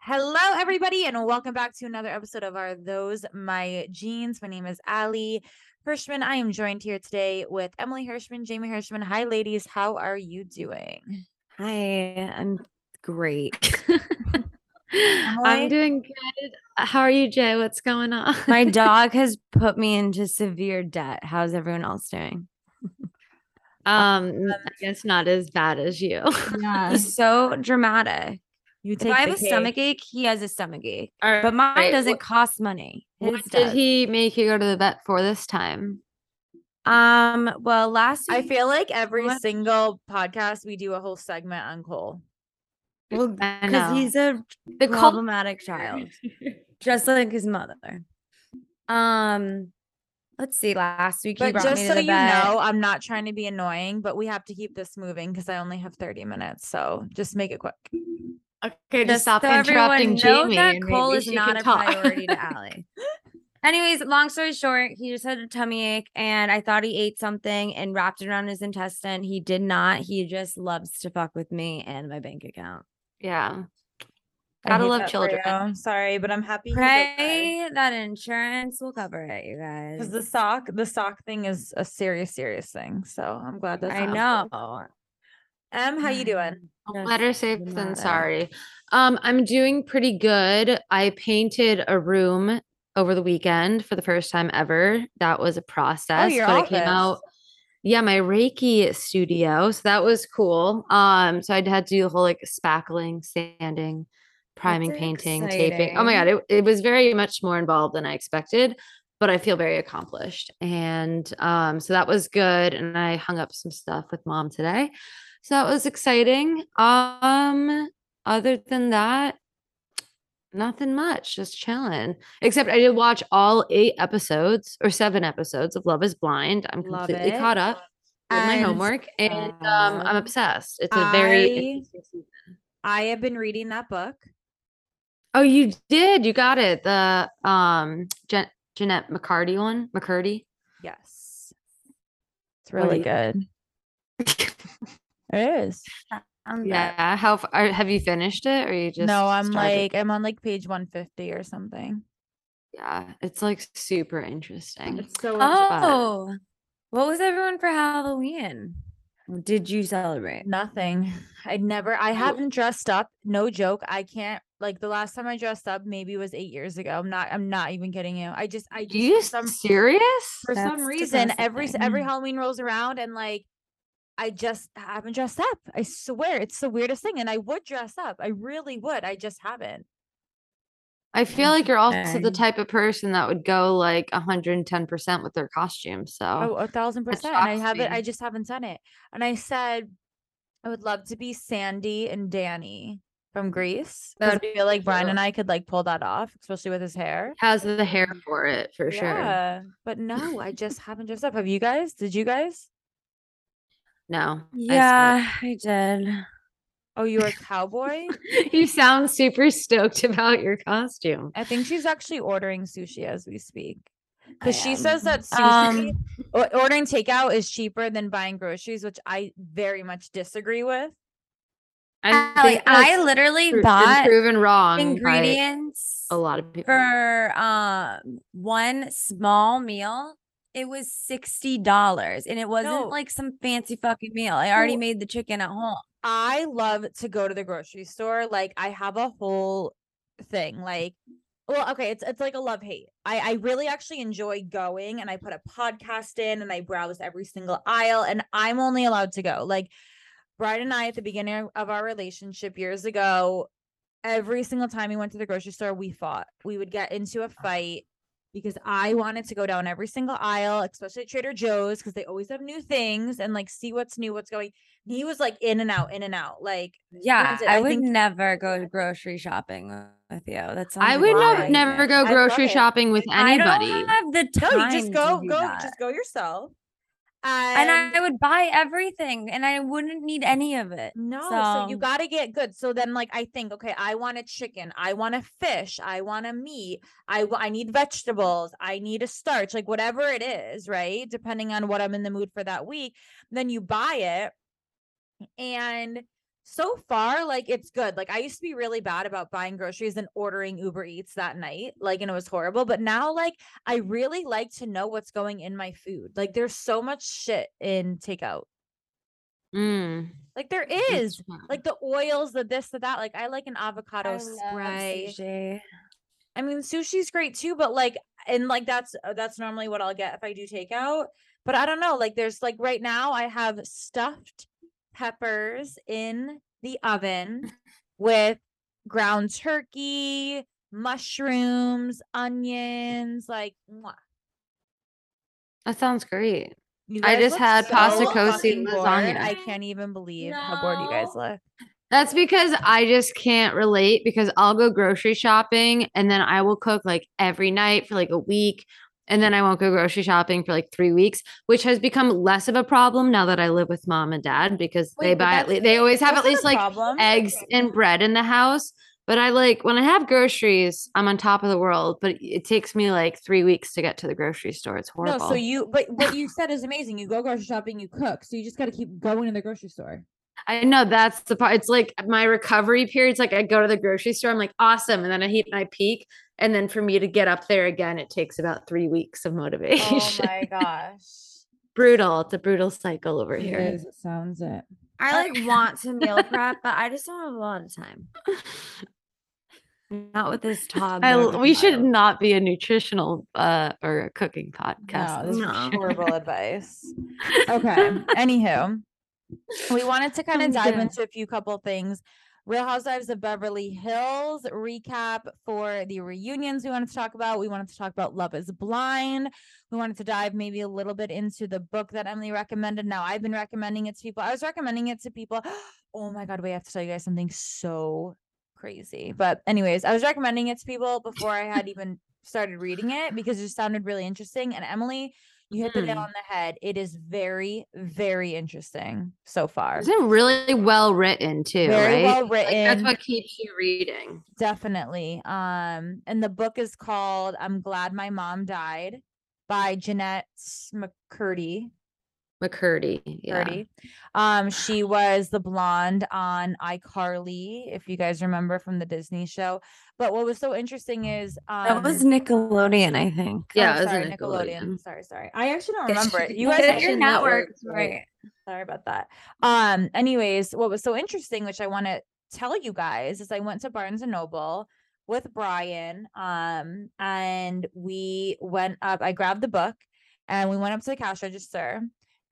Hello, everybody, and welcome back to another episode of Are Those My Genes. My name is Ali Hirschman. I am joined here today with Emily Hirschman, Jamie Hirschman. Hi, ladies. How are you doing? Hi, I'm great. I'm doing good. How are you, Jay? What's going on? My dog has put me into severe debt. How's everyone else doing? Um, I guess not as bad as you. Yeah. He's so dramatic. You If take I have the a cake. stomach ache, he has a stomach ache. All But mine right, doesn't what- cost money. His What did he make you go to the vet for this time? Um, well, last I feel like every What? single podcast we do a whole segment on Cole. well, because he's a The cul- problematic child, just like his mother. Um, let's see. Last week he But brought just me so to the you vet. know, I'm not trying to be annoying, but we have to keep this moving because I only have 30 minutes. So just make it quick. Okay, just Just stop so everyone interrupting knows Jamie. that and Cole is not a talk. priority to Allie. Anyways, long story short, he just had a tummy ache, and I thought he ate something and wrapped it around his intestine. He did not. He just loves to fuck with me and my bank account. yeah. I Gotta love children. I'm sorry, but I'm happy. Pray that insurance will cover it, you guys. Because the sock, the sock thing is a serious, serious thing. So I'm glad that I not- know. Em, how you doing? Better safe than sorry. Um, I'm doing pretty good. I painted a room over the weekend for the first time ever. That was a process, Oh, your but it came out. Yeah, my Reiki studio. So that was cool. Um, so I'd had to do the whole like spackling, sanding, priming, painting, taping. Oh my god, it, it was very much more involved than I expected, but I feel very accomplished. And um, so that was good. And I hung up some stuff with mom today. So that was exciting. Um, other than that, nothing much, just chilling. Except I did watch all eight episodes or seven episodes of Love is Blind. I'm Love completely it. caught up with my homework and um, I'm obsessed. It's a very I-. I have been reading that book. Oh, you did. You got it. The um Jen- Jennette McCarty one. McCurdy. Yes. It's really you good. It is. I'm. Yeah. How are, have you finished it or you just no, I'm started? like I'm on like page 150 or something. yeah, it's like super interesting. It's so Oh, what was everyone for Halloween? Did you celebrate? Nothing. I never I haven't dressed up. No joke. I can't like the last time I dressed up maybe was eight years ago. I'm not I'm not even kidding you. I just I just you for some serious? for some reason every every. Halloween rolls around and like I just haven't dressed up. I swear it's the weirdest thing. And I would dress up. I really would. I just haven't. I feel like you're also the type of person that would go like 110% with their costume. So Oh, a thousand percent. I haven't I just haven't done it. And I said I would love to be Sandy and Danny from Grease. Because That'd I be feel like Brian cool. and I could like pull that off, especially with his hair. has the hair for it for sure. But no, I just haven't dressed up. Have you guys? Did you guys? No. Yeah, I did. Oh, you're a cowboy? you sound super stoked about your costume. I think she's actually ordering sushi as we speak. Because she am. says that sushi Um, ordering takeout is cheaper than buying groceries, which I very much disagree with. I Allie, I literally pro- bought proven wrong ingredients a lot of people. for um one small meal. It was sixty dollars, and it wasn't No. like some fancy fucking meal. I already No. made the chicken at home. I love to go to the grocery store. Like I have a whole thing. Like, well, okay, it's it's like a love hate. I I really actually enjoy going, and I put a podcast in, and I browse every single aisle, and I'm only allowed to go. Like, Brian and I at the beginning of our relationship years ago, every single time we went to the grocery store, we fought. We would get into a uh-huh. fight because I wanted to go down every single aisle, especially at Trader Joe's, because they always have new things and like see what's new, what's going. He was like in and out, in and out. Like, Yeah. I, I would think- never go grocery shopping with you. That's I would nev- never go grocery shopping with anybody. I anybody. don't have the no, time. you just go, to do go, that. just go yourself. And And, I would buy everything, and I wouldn't need any of it. no, so, you got to get good. So then, like, I think, okay, I want a chicken, I want a fish, I want a meat, I I need vegetables, I need a starch, like whatever it is, right? Depending on what I'm in the mood for that week, then you buy it. And so far, like it's good. Like I used to be really bad about buying groceries and ordering Uber Eats that night, like, and it was horrible. But now, like, I really like to know what's going in my food. Like, there's so much shit in takeout. Mm. Like there is like the oils, the this, the that. Like I like an avocado spray. Sushi. I mean, sushi's great too, but like, and like that's uh, that's normally what I'll get if I do takeout. But I don't know. Like, there's like right now I have stuffed peppers in the oven with ground turkey, mushrooms, onions. Like, mwah. That sounds great. I just had pasta fucking cosi lasagna. I can't even believe how bored you guys look. That's because I just can't relate because I'll go grocery shopping and then I will cook like every night for like a week. And then I won't go grocery shopping for like three weeks, which has become less of a problem now that I live with mom and dad because Wait, they buy at least, they always have at least like problem. eggs and bread in the house. But I like when I have groceries, I'm on top of the world. But it takes me like three weeks to get to the grocery store. It's horrible. No, so you, but what you said is amazing. You go grocery shopping, you cook, so you just got to keep going to the grocery store. I know that's the part. It's like my recovery period. It's Like I go to the grocery store, I'm like awesome, and then I hit my peak, and then for me to get up there again, it takes about three weeks of motivation. Oh my gosh. brutal. It's a brutal cycle over It here. is, it sounds it. I like want to meal prep, but I just don't have a lot of time. Not with this toddler. I, we should child. not be a nutritional uh or a cooking podcast. No, this is No. horrible advice. Okay. Anywho, we wanted to kind of dive into a few couple things. Real Housewives of Beverly Hills recap for the reunions we wanted to talk about. We wanted to talk about Love is Blind. We wanted to dive maybe a little bit into the book that Emily recommended. Now I've been recommending it to people. I was recommending it to people. Oh my God, we have to tell you guys something so crazy. But, anyways, I was recommending it to people before I had even started reading it because it just sounded really interesting. And Emily, you hit the nail Hmm. on the head. It is very, very interesting so far. It's really well written too, Very right? well Like, that's what keeps you reading. Definitely. Um, and the book is called I'm Glad My Mom Died by Jennette McCurdy. McCurdy. Yeah. McCurdy. Um, she was the blonde on iCarly, if you guys remember from the Disney show. But what was so interesting is um That was Nickelodeon, I think. oh, Yeah, it was sorry, Nickelodeon. Sorry, sorry. I actually don't remember it. You guys get have your your networks networks, right. Sorry about that. Um, anyways, what was so interesting, which I want to tell you guys, is I went to Barnes and Noble with Brian. Um, and we went up, I grabbed the book and we went up to the cash register.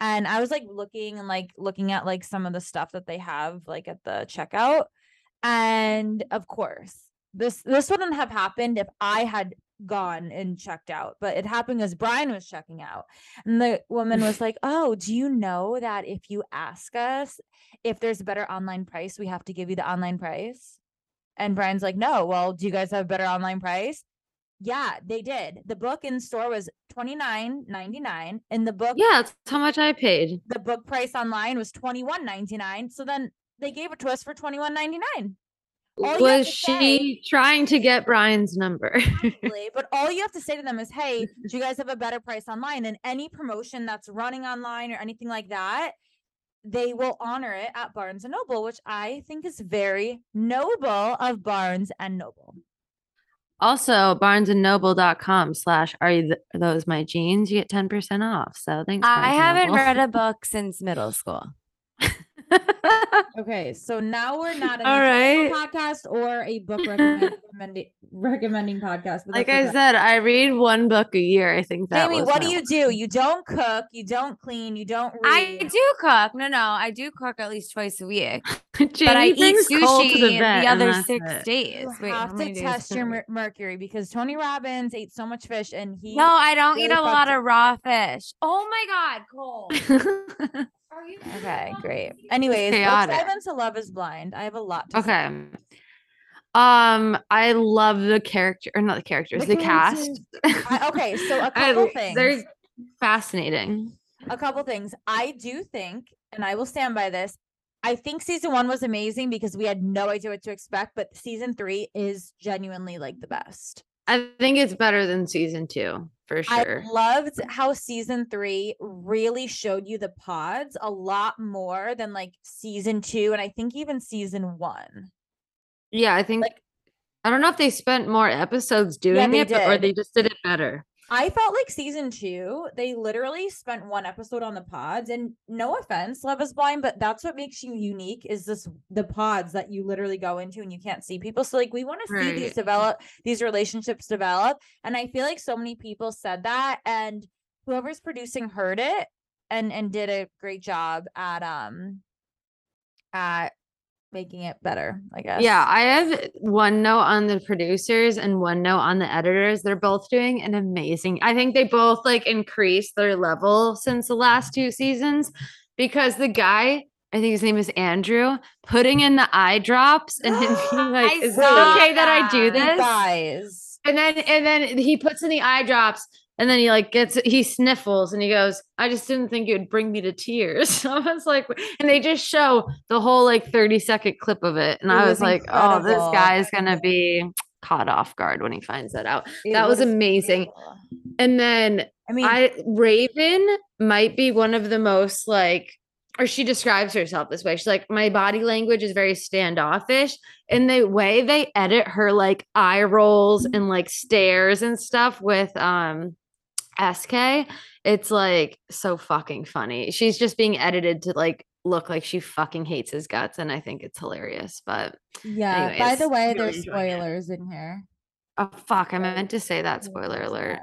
And I was like looking and like looking at like some of the stuff that they have like at the checkout. And of course, this this wouldn't have happened if I had gone and checked out, but it happened as Brian was checking out. And the woman was like, Oh, do you know that if you ask us if there's a better online price, we have to give you the online price? And Brian's like, No, well, do you guys have a better online price? Yeah, they did. The book in store was twenty nine ninety nine, and the book Yeah, that's how much I paid. the book price online was twenty one ninety nine. So then they gave it to us for twenty one ninety nine. Was to say- she trying to get Brian's number? But all you have to say to them is, hey, do you guys have a better price online? And any promotion that's running online or anything like that, they will honor it at Barnes and Noble, which I think is very noble of Barnes and Noble. Also, barnesandnoble.com slash are you th- those my genes? You get 10% off. So thanks. I Barnes and haven't Noble. read a book since middle school. Okay, so now we're not a All right. podcast or a book recommending recommending podcast. like I okay. said, I read one book a year. I think that Jamie, what do you do? You don't cook, you don't clean, you don't read. I do cook. No, no, I do cook at least twice a week. But I eat brings Cole to sushi the, the, other six it. days. You Wait, have to test your mer- mercury because Tony Robbins ate so much fish and he No, I don't eat a lot of raw fish. Oh my god, Cole. Are you Okay, great. Anyways, let's dive into Love is Blind. I have a lot to say. okay. Um, I love the character or not the characters, The the, cast. I- okay, so a couple They're fascinating. A couple things. I do think, and I will stand by this. I think season one was amazing because we had no idea what to expect, but season three is genuinely like the best. I think it's better than season two. For sure. I loved how season three really showed you the pods a lot more than like season two, and I think even season one. Yeah, I think Like- I don't know if they spent more episodes doing they it, but, or they just did it better. I felt like season two, they literally spent one episode on the pods. And no offense, Love is Blind, but that's what makes you unique is this the pods that you literally go into and you can't see people. So like we want to see these develop, these relationships develop. And I feel like so many people said that and whoever's producing heard it and and did a great job at um at making it better, I guess. Yeah, I have one note on the producers and one note on the editors. They're both doing an amazing. I think they both like increased their level since the last two seasons because the guy, I think his name is Andrew, putting in the eye drops and him being like, "Is it okay that I do this?" And then and then he puts in the eye drops and then he like gets he sniffles and he goes, I just didn't think it would bring me to tears. I was like, and they just show the whole like 30 second clip of it. And It I was was like, oh, this incredible. guy is gonna be caught off guard when he finds that out. It That was amazing. beautiful. And then I mean, I Raven might be one of the most like or she describes herself this way. She's like, my body language is very standoffish. And the way they edit her like eye rolls and like stares and stuff with um SK, it's like so fucking funny. She's just being edited to like look like she fucking hates his guts. And I think it's hilarious. But yeah. By the way, really there's enjoying it. spoilers in here. oh fuck, I Right. meant to say that spoiler alert.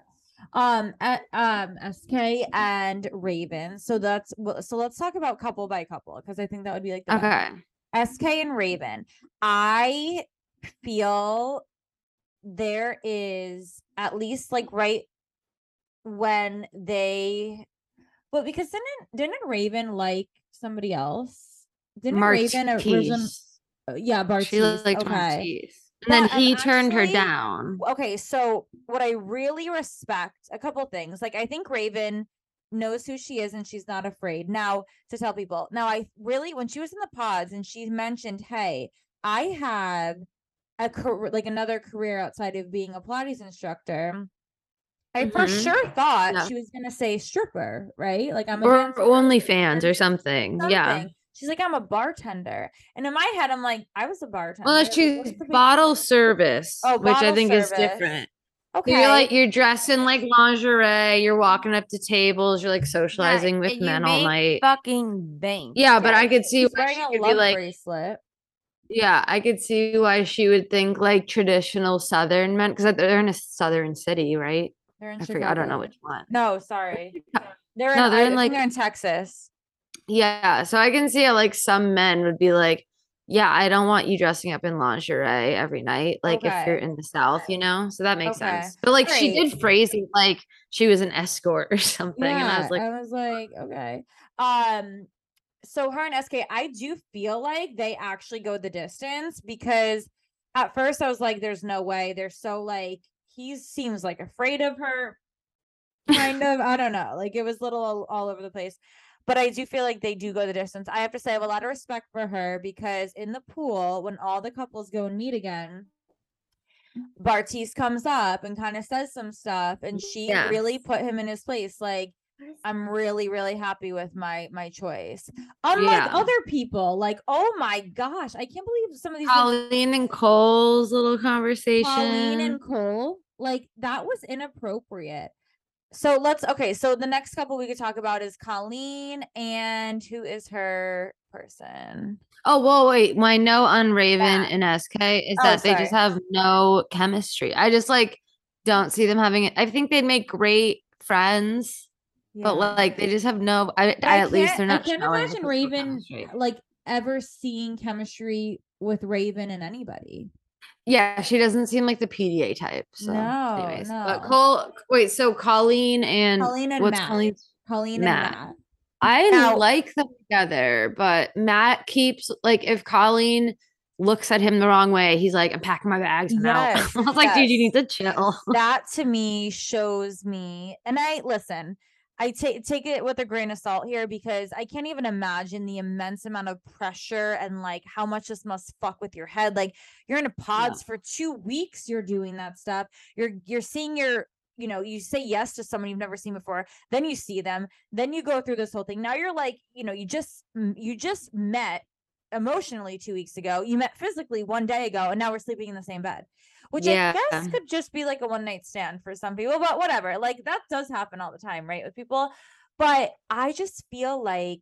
Um, at, um, SK and Raven. So that's well, so let's talk about couple by couple because I think that would be like the best. Okay. SK and Raven. I feel there is at least like right when they well because didn't didn't Raven like somebody else? Didn't Raven originally uh, yeah, Bartise. She liked okay. Martise. And Yeah, then he turned her down. okay so what i really respect a couple things like i think raven knows who she is and she's not afraid now to tell people now i really when she was in the pods and she mentioned hey i have a career like another career outside of being a pilates instructor i for Mhm. sure thought Yeah. she was gonna say stripper right like i'm a Or OnlyFans or something. Yeah. she's like i'm a bartender and in my head i'm like i was a bartender Well, she's what's the big- bottle service, Oh, which I bottle think is service. different. So okay You're like you're dressed in like lingerie. You're walking up to tables. You're like socializing with men all night. Fucking bank. Yeah, but I could see she's why wearing she a could love be like, bracelet yeah, I could see why she would think like traditional Southern men because they're in a Southern city, right? They're in I forget. I don't know which one. No, sorry. They're No, in, they're in, like- they're in Texas. Yeah, so I can see how like some men would be like, yeah, I don't want you dressing up in lingerie every night, like if you're in the South, you know. So that makes Okay. sense. But like she did phrase it like she was an escort or something, and I was like, I was like, okay. Um, so her and SK, I do feel like they actually go the distance because at first I was like, there's no way. They're so like he seems like afraid of her. Kind of, I don't know. Like it was little all, all over the place. But I do feel like they do go the distance. I have to say, I have a lot of respect for her because in the pool, when all the couples go and meet again, Bartise comes up and kind of says some stuff, and she Yeah. really put him in his place. Like, I'm really, really happy with my my choice. Unlike Yeah. other people, like, oh my gosh, I can't believe some of these Colleen and Cole's little conversation. Colleen and Cole, like that was inappropriate. So let's okay. So the next couple we could talk about is Colleen and who is her person? oh, whoa, wait. My no on Raven Yeah. and SK is Oh, that they just have no chemistry. I just like don't see them having it. I think they'd make great friends, but like they just have no. I, I I at least they're not. I can't imagine Raven chemistry. like ever seeing chemistry with Raven and anybody. Yeah, she doesn't seem like the PDA type. So, No, anyways, but. Cole. Wait, so Colleen and Colleen and what's Matt. Colleen's? Colleen Matt. and Matt. I Now- like them together, but Matt keeps like if Colleen looks at him the wrong way, he's like, "I'm packing my bags and out." Yes, I was like, "Dude, you need to chill." that to me shows me and i listen i take take it with a grain of salt here because i can't even imagine the immense amount of pressure and like how much this must fuck with your head. Like you're in a pods for two weeks you're doing that stuff. You're you're seeing your you know, you say yes to someone you've never seen before, then you see them, then you go through this whole thing. Now you're like, you know, you just you just met emotionally two weeks ago. You met physically one day ago, and now we're sleeping in the same bed. Which yeah. I guess could just be like a one night stand for some people, but whatever. Like that does happen all the time, right? With people. But I just feel like,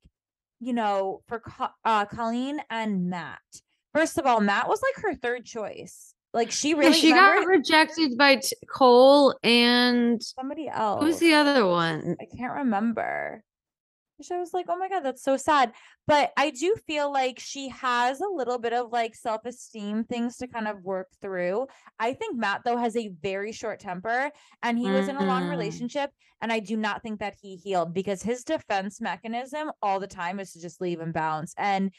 you know, for uh, Colleen and Matt, first of all, Matt was like her third choice. Like she really yeah, she got rejected by t- Cole and somebody else. Who's the other one? I can't remember. Which I was like, oh my god, that's so sad. But I do feel like she has a little bit of like self esteem things to kind of work through. I think Matt though has a very short temper, and he mm-hmm. was in a long mm. relationship, and I do not think that he healed because his defense mechanism all the time is to just leave and bounce. And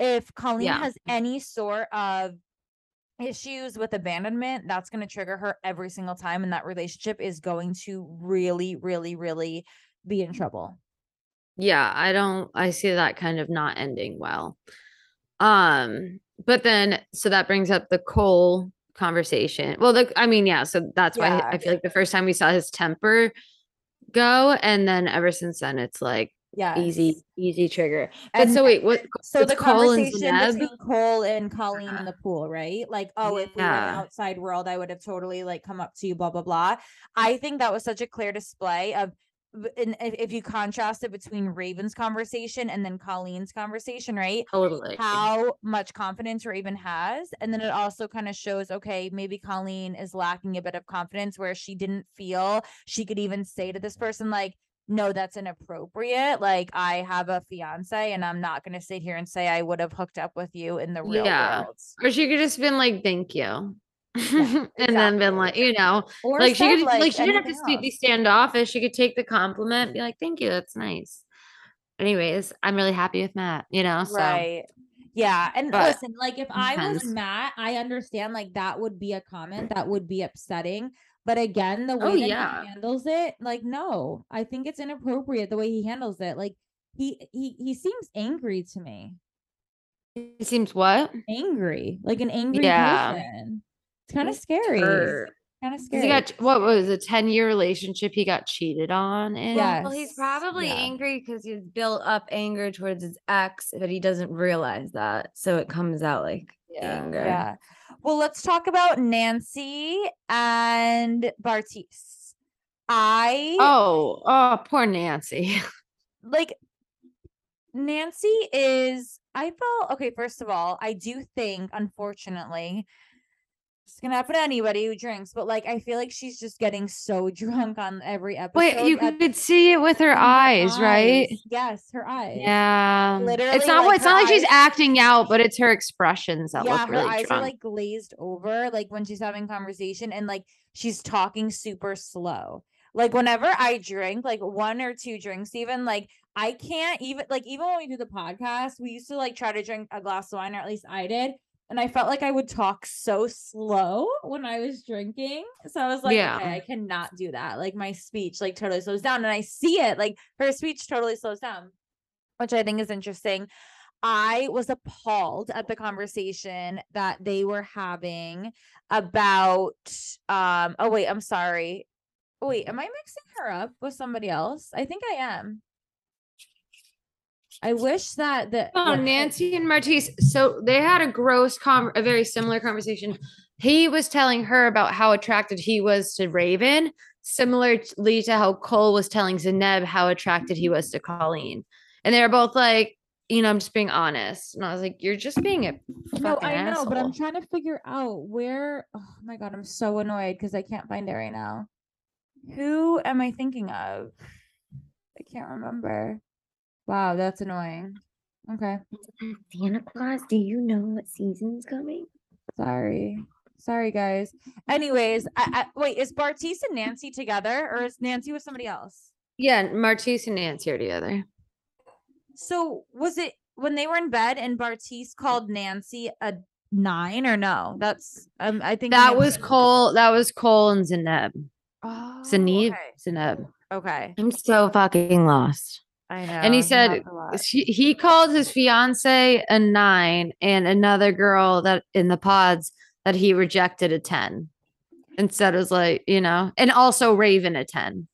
if Colleen yeah. has any sort of issues with abandonment, that's going to trigger her every single time. And that relationship is going to really, really, really be in trouble. Yeah, I don't, I see that kind of not ending well. Um, but then, so that brings up the Cole conversation. Well, the, I mean, yeah, so that's yeah. why I feel like the first time we saw his temper go, and then ever since then, it's like, yeah easy easy trigger. But and so wait what so the Cole conversation between cole and colleen in the pool right? Like oh if we were in the outside world i would have totally like come up to you blah blah blah. I think that was such a clear display of and if you contrast it between Raven's conversation and then Colleen's conversation, right? Totally. How much confidence Raven has. And then it also kind of shows, okay, maybe Colleen is lacking a bit of confidence where she didn't feel she could even say to this person, like, no, that's inappropriate. Like I have a fiance and I'm not gonna sit here and say I would have hooked up with you in the real yeah. world. Or she could just been like, thank you. Exactly. and then been like, you know, or like she could like, like she didn't have to be standoffish. She could take the compliment, be like, thank you, that's nice. Anyways, I'm really happy with Matt, you know. So. Right. Yeah. And but, listen, like if I was Matt, I understand like that would be a comment that would be upsetting. But again, the oh, way oh, that yeah. he handles it, like, no, I think it's inappropriate the way he handles it. Like he he he seems angry to me. He seems what? Angry. Like an angry yeah. person. It's kind of scary. Kind of scary. He got what was a 10 year relationship he got cheated on and yes. well he's probably yeah. angry because he's built up anger towards his ex, but he doesn't realize that. So it comes out like yeah. anger. Yeah. Well, let's talk about Nancy and Bartise. I oh oh poor Nancy. like Nancy is I felt okay, first of all, I do think unfortunately it's gonna happen to anybody who drinks, but like I feel like she's just getting so drunk on every episode. Wait, you could see it with her eyes, her right? Yes, her eyes. Yeah, literally. It's not. Like, it's not like she's acting out, but it's her expressions that yeah, look really her eyes drunk. are like glazed over, like when she's having conversation, and like she's talking super slow. Like whenever I drink, like one or two drinks, even like I can't even like even when we do the podcast, we used to like try to drink a glass of wine, or at least I did and I felt like I would talk so slow when I was drinking. So I was like, yeah. okay, I cannot do that. Like my speech like totally slows down. And I see it, like her speech totally slows down, which I think is interesting. I was appalled at the conversation that they were having about um oh wait, I'm sorry. Wait, am I mixing her up with somebody else? I think I am. I wish that the oh, Nancy and Bartise. So they had a gross com a very similar conversation. He was telling her about how attracted he was to Raven, similarly to how Cole was telling Zanab how attracted he was to Colleen. And they were both like, you know, I'm just being honest. And I was like, you're just being a no, I know, asshole. but I'm trying to figure out where. Oh my god, I'm so annoyed because I can't find it right now. Who am I thinking of? I can't remember. Wow, that's annoying. Okay. Santa Claus, do you know what season's coming? Sorry. Sorry, guys. Anyways, I, I, wait, is Bartise and Nancy together or is Nancy with somebody else? Yeah, Bartise and Nancy are together. So was it when they were in bed and Bartise called Nancy a nine or no? That's um, I think that was Cole. That was Cole and Zanab. Oh, Zanib. Okay. Zanab. Okay. I'm so fucking lost. I know. And he said he, he called his fiance a nine and another girl that in the pods that he rejected a 10. instead was like, you know, and also Raven a 10.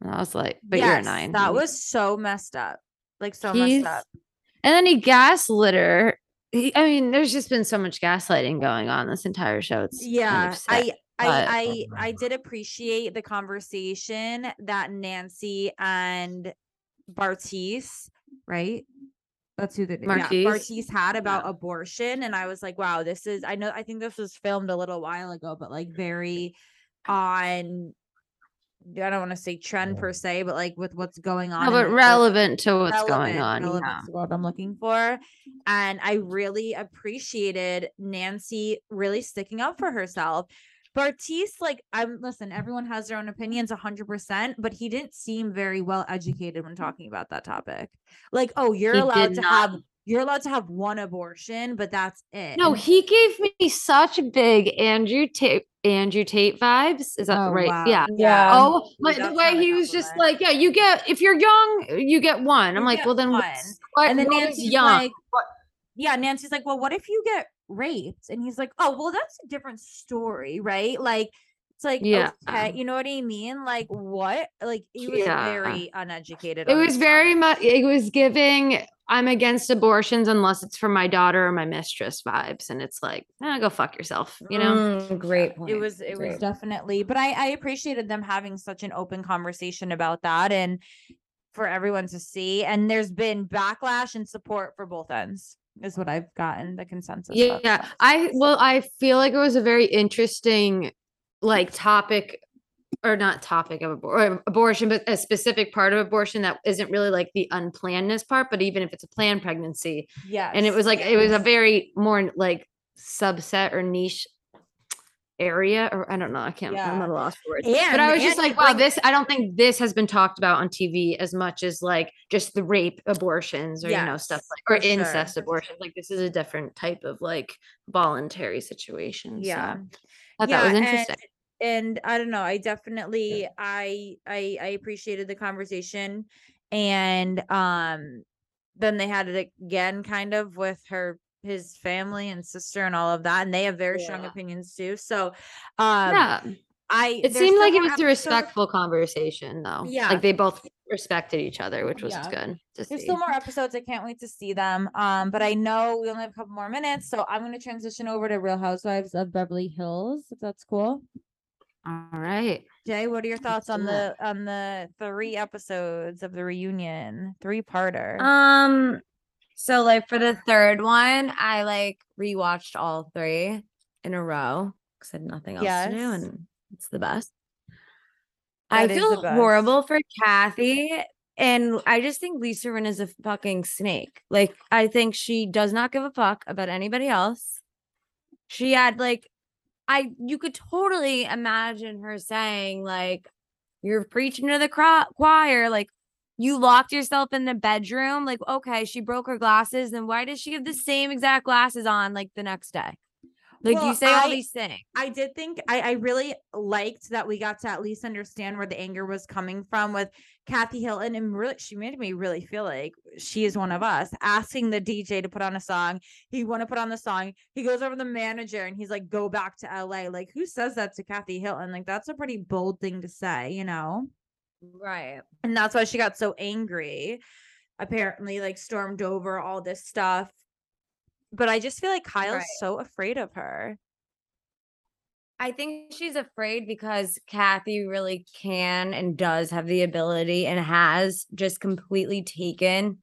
And I was like, but you're a nine. That was so messed up. Like so He's- messed up. And then he gaslit her. He, I mean, there's just been so much gaslighting going on this entire show. It's kind Yeah. of I I I I did appreciate the conversation that Nancy and Bartise, right? That's who the Marquise? yeah, Bartise had about abortion, and I was like, wow, this is. I know. I think this was filmed a little while ago, but like very on. I don't want to say trend per se, but like with what's going on, no, but relevant to what's going on. relevant yeah. to what I'm looking for. And I really appreciated Nancy really sticking up for herself. Bartise, like, I'm listen, everyone has their own opinions 100%, but he didn't seem very well educated when talking about that topic. Like, oh, you're He allowed to not. have. You're allowed to have one abortion, but that's it. No, he gave me such big Andrew Tate Andrew Tate vibes. Is that Oh, right? wow. Yeah. Yeah. Oh, my, the way he was just like, yeah, you get if you're young, you get one. I'm You like, well then, one. what, and then Nancy's young? like, yeah, Nancy's like, well, what if you get raped? And he's like, oh, well, that's a different story, right? Like, it's like, Yeah. okay, you know what I mean? Like, what? Like, he was Yeah. very uneducated. it was very much. It was giving. I'm against abortions unless it's for my daughter or my mistress vibes, and it's like, eh, go fuck yourself. You know. Mm, great point. It was, it was definitely, but I, I appreciated them having such an open conversation about that and for everyone to see. And there's been backlash and support for both ends, is what I've gotten the consensus. Yeah, of, yeah. I well, I feel like it was a very interesting, like topic, or not topic of abor- abortion, but a specific part of abortion that isn't really like the unplannedness part. But even if it's a planned pregnancy, yeah. and it was like it was a very more like subset or niche area, or I don't know. I can't. I'm at a Yeah. loss for words. but I And- was just like, wow, like- this. I don't think this has been talked about on TV as much as like just the rape abortions or you know stuff like or for sure. incest abortions. Like this is a different type of like voluntary situation. Yeah. so I thought that was interesting. and i don't know i definitely i i i appreciated the conversation and um then they had it again kind of with her his family and sister and all of that and they have very strong opinions too so um yeah, i it seemed like it more was a respectful conversation, though. Yeah. like they both respected each other, which was Yeah. good. To there's see. still more episodes i can't wait to see them um but i know we only have a couple more minutes so i'm going to transition over to real housewives of beverly hills if that's cool All right. jay what are your thoughts on the on the three episodes of the reunion three parter Um, so like for the third one, I like rewatched all three in a row because I had nothing else to do, and it's the best. I That the feel horrible for Kathy, and I just think Lisa Rinna is a fucking snake. Like I think she does not give a fuck about anybody else. She had like, I you could totally imagine her saying like, "You're preaching to the cro- choir," like you locked yourself in the bedroom. Like, okay, she broke her glasses. Then why does she have the same exact glasses on like the next day? Like Well, you say all I- these things. I did think I, I really liked that we got to at least understand where the anger was coming from with Kathy Hilton, and really she made me really feel like she is one of us. Asking the DJ to put on a song, he want to put on the song. He goes over to the manager and he's like, "Go back to LA." Like, who says that to Kathy Hilton? Like, that's a pretty bold thing to say, you know. Right. And that's why she got so angry. Apparently, like stormed over all this stuff. But I just feel like Kyle's Right. so afraid of her. I think she's afraid because Kathy really can and does have the ability and has just completely taken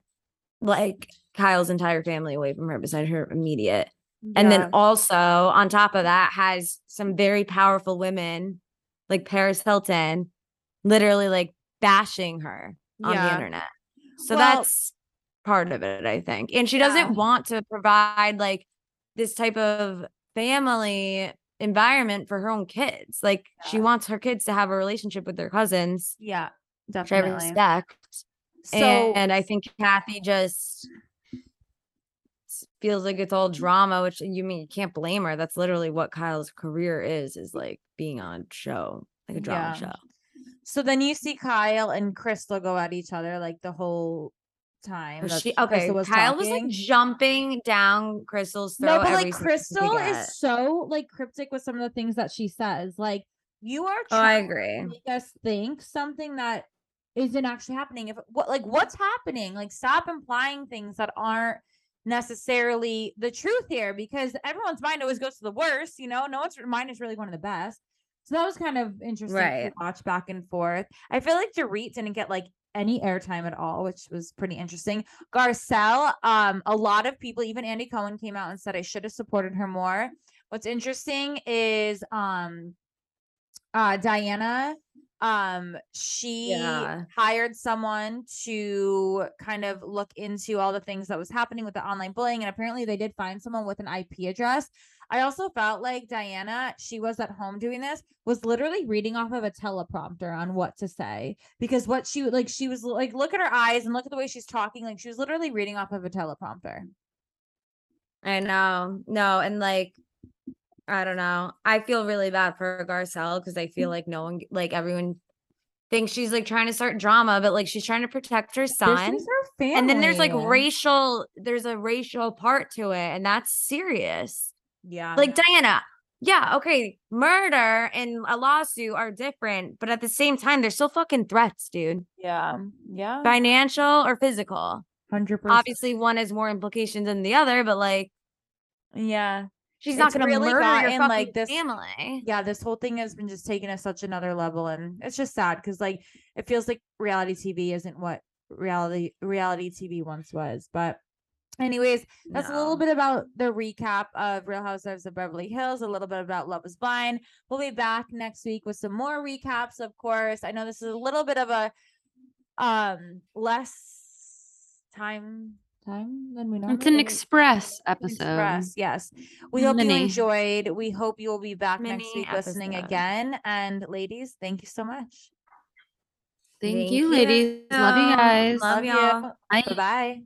like Kyle's entire family away from her beside her immediate. And then also on top of that has some very powerful women like Paris Hilton literally like bashing her on the internet. So Well- that's part of it, I think. And she doesn't want to provide like this type of family environment for her own kids. Like she wants her kids to have a relationship with their cousins, Yeah, which I definitely. respect. So and I think Kathy just feels like it's all drama, which you mean you can't blame her. That's literally what Kyle's career is, is like being on show, like a drama Yeah. show. So then you see Kyle and Crystal go at each other like the whole time. She, okay, Crystal was Kyle was like jumping down Crystal's throat. no, but like single chance he Crystal is so like cryptic with some of the things that she says. Like You are Oh, I trying to agree. make us think something that isn't actually happening. If what like what's happening? Like stop implying things that aren't necessarily the truth here because everyone's mind always goes to the worst, you know. No one's mind is really going to the best. So that was kind of interesting to watch back and forth. I feel like Dorit didn't get like any airtime at all, which was pretty interesting. Garcelle, um, a lot of people, even Andy Cohen came out and said I should have supported her more. What's interesting is um uh Diana um she Yeah. hired someone to kind of look into all the things that was happening with the online bullying and apparently they did find someone with an IP address. I also felt like Diana, she was at home doing this, was literally reading off of a teleprompter on what to say because what she like she was like look at her eyes and look at the way she's talking like she was literally reading off of a teleprompter. I know. No, and like I don't know. I feel really bad for Garcelle because I Mm. feel like no one like everyone thinks she's like trying to start drama, but like she's trying to protect her This son. is her. And then there's like racial, there's a racial part to it, and that's serious. Yeah. Like Diana, yeah, okay, murder and a lawsuit are different, but at the same time, they're still fucking threats, dude. yeah. Yeah. Financial or physical. 100%. Obviously, one has more implications than the other, but like Yeah. she's not gonna really murder your fucking like, this- family. yeah this whole thing has been just taken to such another level and it's just sad because like it feels like reality tv isn't what reality reality tv once was but anyways that's a little bit about the recap of real housewives of beverly hills a little bit about love is blind we'll be back next week with some more recaps of course i know this is a little bit of a um less time time than we normally It's an express episode. Express, yes. We hope you enjoyed. We hope you will be back next Mini week listening again. And ladies, thank you so much. Thank, Thank you, ladies. Love you you. guys. Love y'all. Bye. Bye bye.